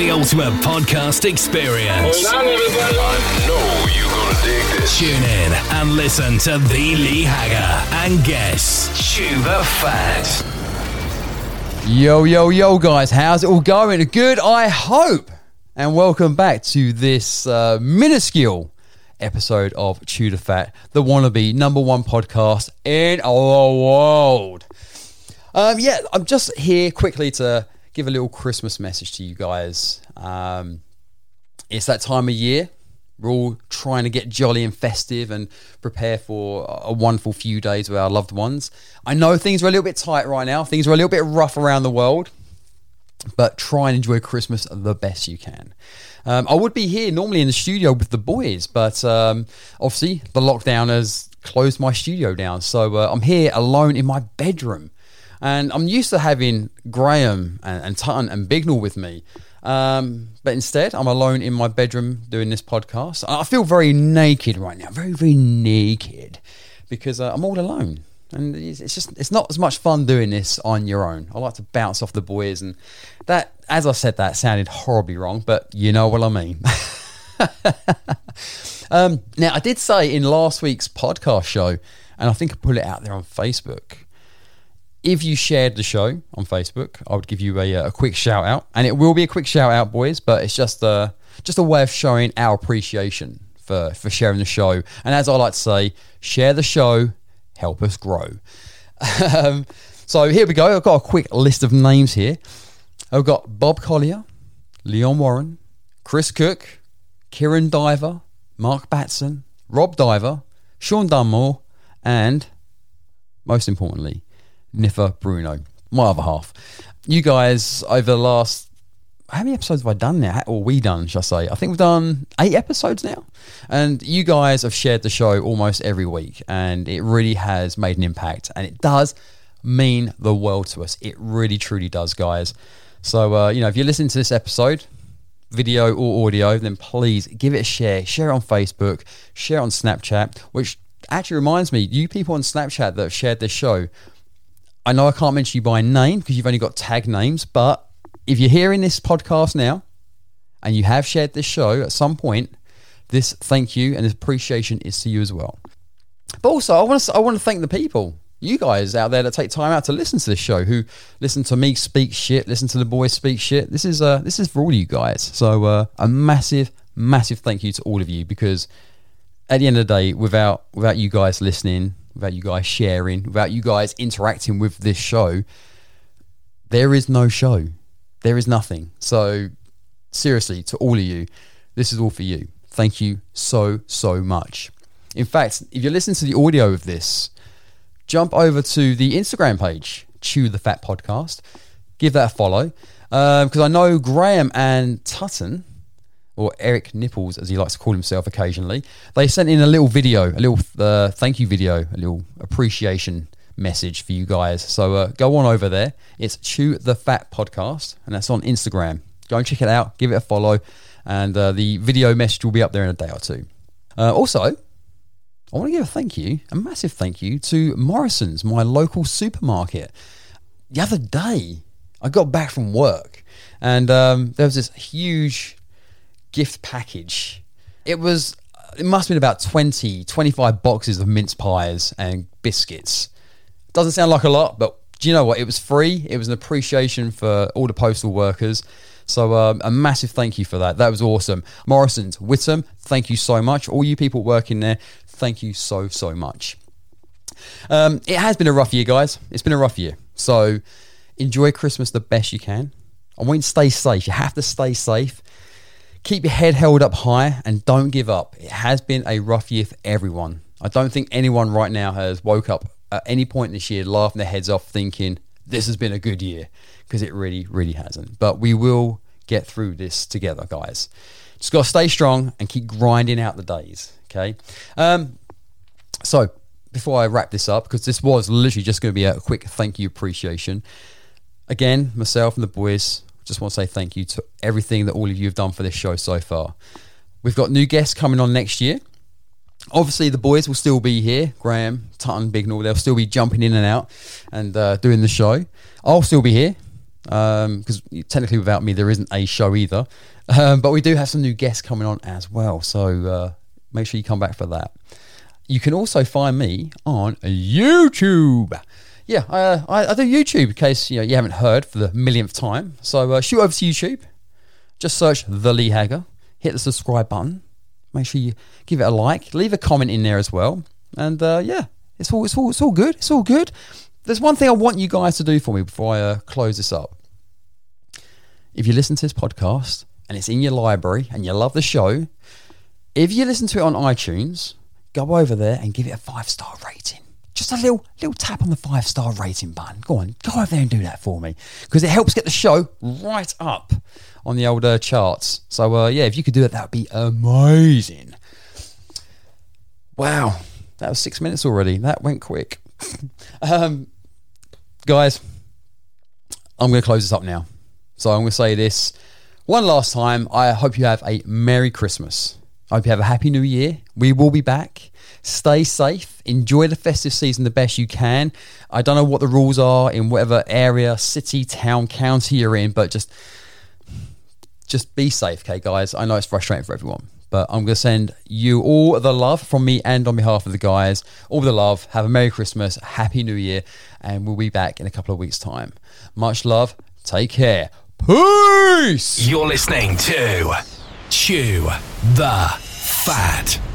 ultimate podcast experience. Hold on, everybody. I know you're gonna dig this. Tune in and listen to the Lee Hagger and guests Chew the Fat. Yo, yo, yo, guys, how's it all going? Good, I hope. And welcome back to this uh, minuscule episode of Chew the Fat, the wannabe number one podcast in the world. Um, yeah, I'm just here quickly to give a little Christmas message to you guys. Um, it's that time of year. We're all trying to get jolly and festive and prepare for a wonderful few days with our loved ones. I know things are a little bit tight right now. Things are a little bit rough around the world, but try and enjoy Christmas the best you can. Um, I would be here normally in the studio with the boys, but um, obviously the lockdown has closed my studio down. So uh, I'm here alone in my bedroom. And I'm used to having Graham and, and Tutton and Bignall with me. Um, but instead, I'm alone in my bedroom doing this podcast. I feel very naked right now, very, very naked, because uh, I'm all alone. And it's just, it's not as much fun doing this on your own. I like to bounce off the boys. And that, as I said, that sounded horribly wrong, but you know what I mean. um, now, I did say in last week's podcast show, and I think I put it out there on Facebook if you shared the show on Facebook, I would give you a, uh, a quick shout out, and it will be a quick shout out, boys. But it's just a just a way of showing our appreciation for for sharing the show. And as I like to say, share the show, help us grow. um, so here we go. I've got a quick list of names here. I've got Bob Collier, Leon Warren, Chris Cook, Kieran Diver, Mark Batson, Rob Diver, Sean Dunmore, and most importantly, Niffa Bruno, my other half. You guys, over the last, how many episodes have I done now? Or we done, shall I say? I think we've done eight episodes now. And you guys have shared the show almost every week. And it really has made an impact. And it does mean the world to us. It really, truly does, guys. So, uh, you know, if you're listening to this episode, video or audio, then please give it a share. Share it on Facebook, share it on Snapchat, which actually reminds me, you people on Snapchat that have shared this show, I know I can't mention you by name because you've only got tag names, but if you're hearing this podcast now and you have shared this show at some point, this thank you and this appreciation is to you as well. But also, I want to I want to thank the people, you guys out there that take time out to listen to this show, who listen to me speak shit, listen to the boys speak shit. This is uh this is for all you guys. So uh, a massive, massive thank you to all of you because at the end of the day, without without you guys listening, without you guys sharing, without you guys interacting with this show, there is no show. There is nothing. So, seriously, to all of you, this is all for you. Thank you so, so much. In fact, if you're listening to the audio of this, jump over to the Instagram page, Chew the Fat Podcast. Give that a follow. Because um, I know Graham and Tutton, or Eric Nipples, as he likes to call himself occasionally, they sent in a little video, a little uh, thank you video, a little appreciation message for you guys. So uh, go on over there. It's Chew the Fat Podcast, and that's on Instagram. Go and check it out, give it a follow, and uh, the video message will be up there in a day or two. Uh, also, I want to give a thank you, a massive thank you to Morrison's, my local supermarket. The other day, I got back from work, and um, there was this huge gift package. It was, it must have been about 20, 25 boxes of mince pies and biscuits. Doesn't sound like a lot, but do you know what? It was free. It was an appreciation for all the postal workers. So um, a massive thank you for that. That was awesome. Morrison's, Witham, thank you so much. All you people working there, thank you so, so much. Um, it has been a rough year, guys. It's been a rough year. So enjoy Christmas the best you can. I want you to stay safe. You have to stay safe. Keep your head held up high and don't give up. It has been a rough year for everyone. I don't think anyone right now has woke up at any point this year laughing their heads off thinking this has been a good year because it really, really hasn't. But we will get through this together, guys. Just got to stay strong and keep grinding out the days. Okay. Um, so before I wrap this up, because this was literally just going to be a quick thank you appreciation. Again, myself and the boys just want to say thank you to everything that all of you have done for this show so far. We've got new guests coming on next year. Obviously, the boys will still be here. Graham, Tutton, Bignall, they'll still be jumping in and out and uh, doing the show. I'll still be here. because technically without me there isn't a show either. Um, but we do have some new guests coming on as well, so uh, make sure you come back for that. You can also find me on YouTube. Yeah, uh, I, I do YouTube in case you know you haven't heard for the millionth time. So uh, shoot over to YouTube, just search the Lee Hagger, hit the subscribe button, make sure you give it a like, leave a comment in there as well, and uh, yeah, it's all it's all it's all good. It's all good. There's one thing I want you guys to do for me before I uh, close this up. If you listen to this podcast and it's in your library and you love the show, if you listen to it on iTunes, go over there and give it a five star rating. Just a little little tap on the five star rating button. Go on, go over there and do that for me because it helps get the show right up on the older charts. So uh, yeah, if you could do it, that would be amazing. Wow, that was six minutes already. That went quick. um, guys, I'm going to close this up now. So I'm going to say this one last time. I hope you have a Merry Christmas. I hope you have a Happy New Year. We will be back. Stay safe. Enjoy the festive season the best you can. I don't know what the rules are in whatever area, city, town, county you're in, but just just be safe, okay, guys. I know it's frustrating for everyone, but I'm going to send you all the love from me and on behalf of the guys. All the love. Have a Merry Christmas, Happy New Year, and we'll be back in a couple of weeks' time. Much love. Take care. Peace. You're listening to Chew the Fat.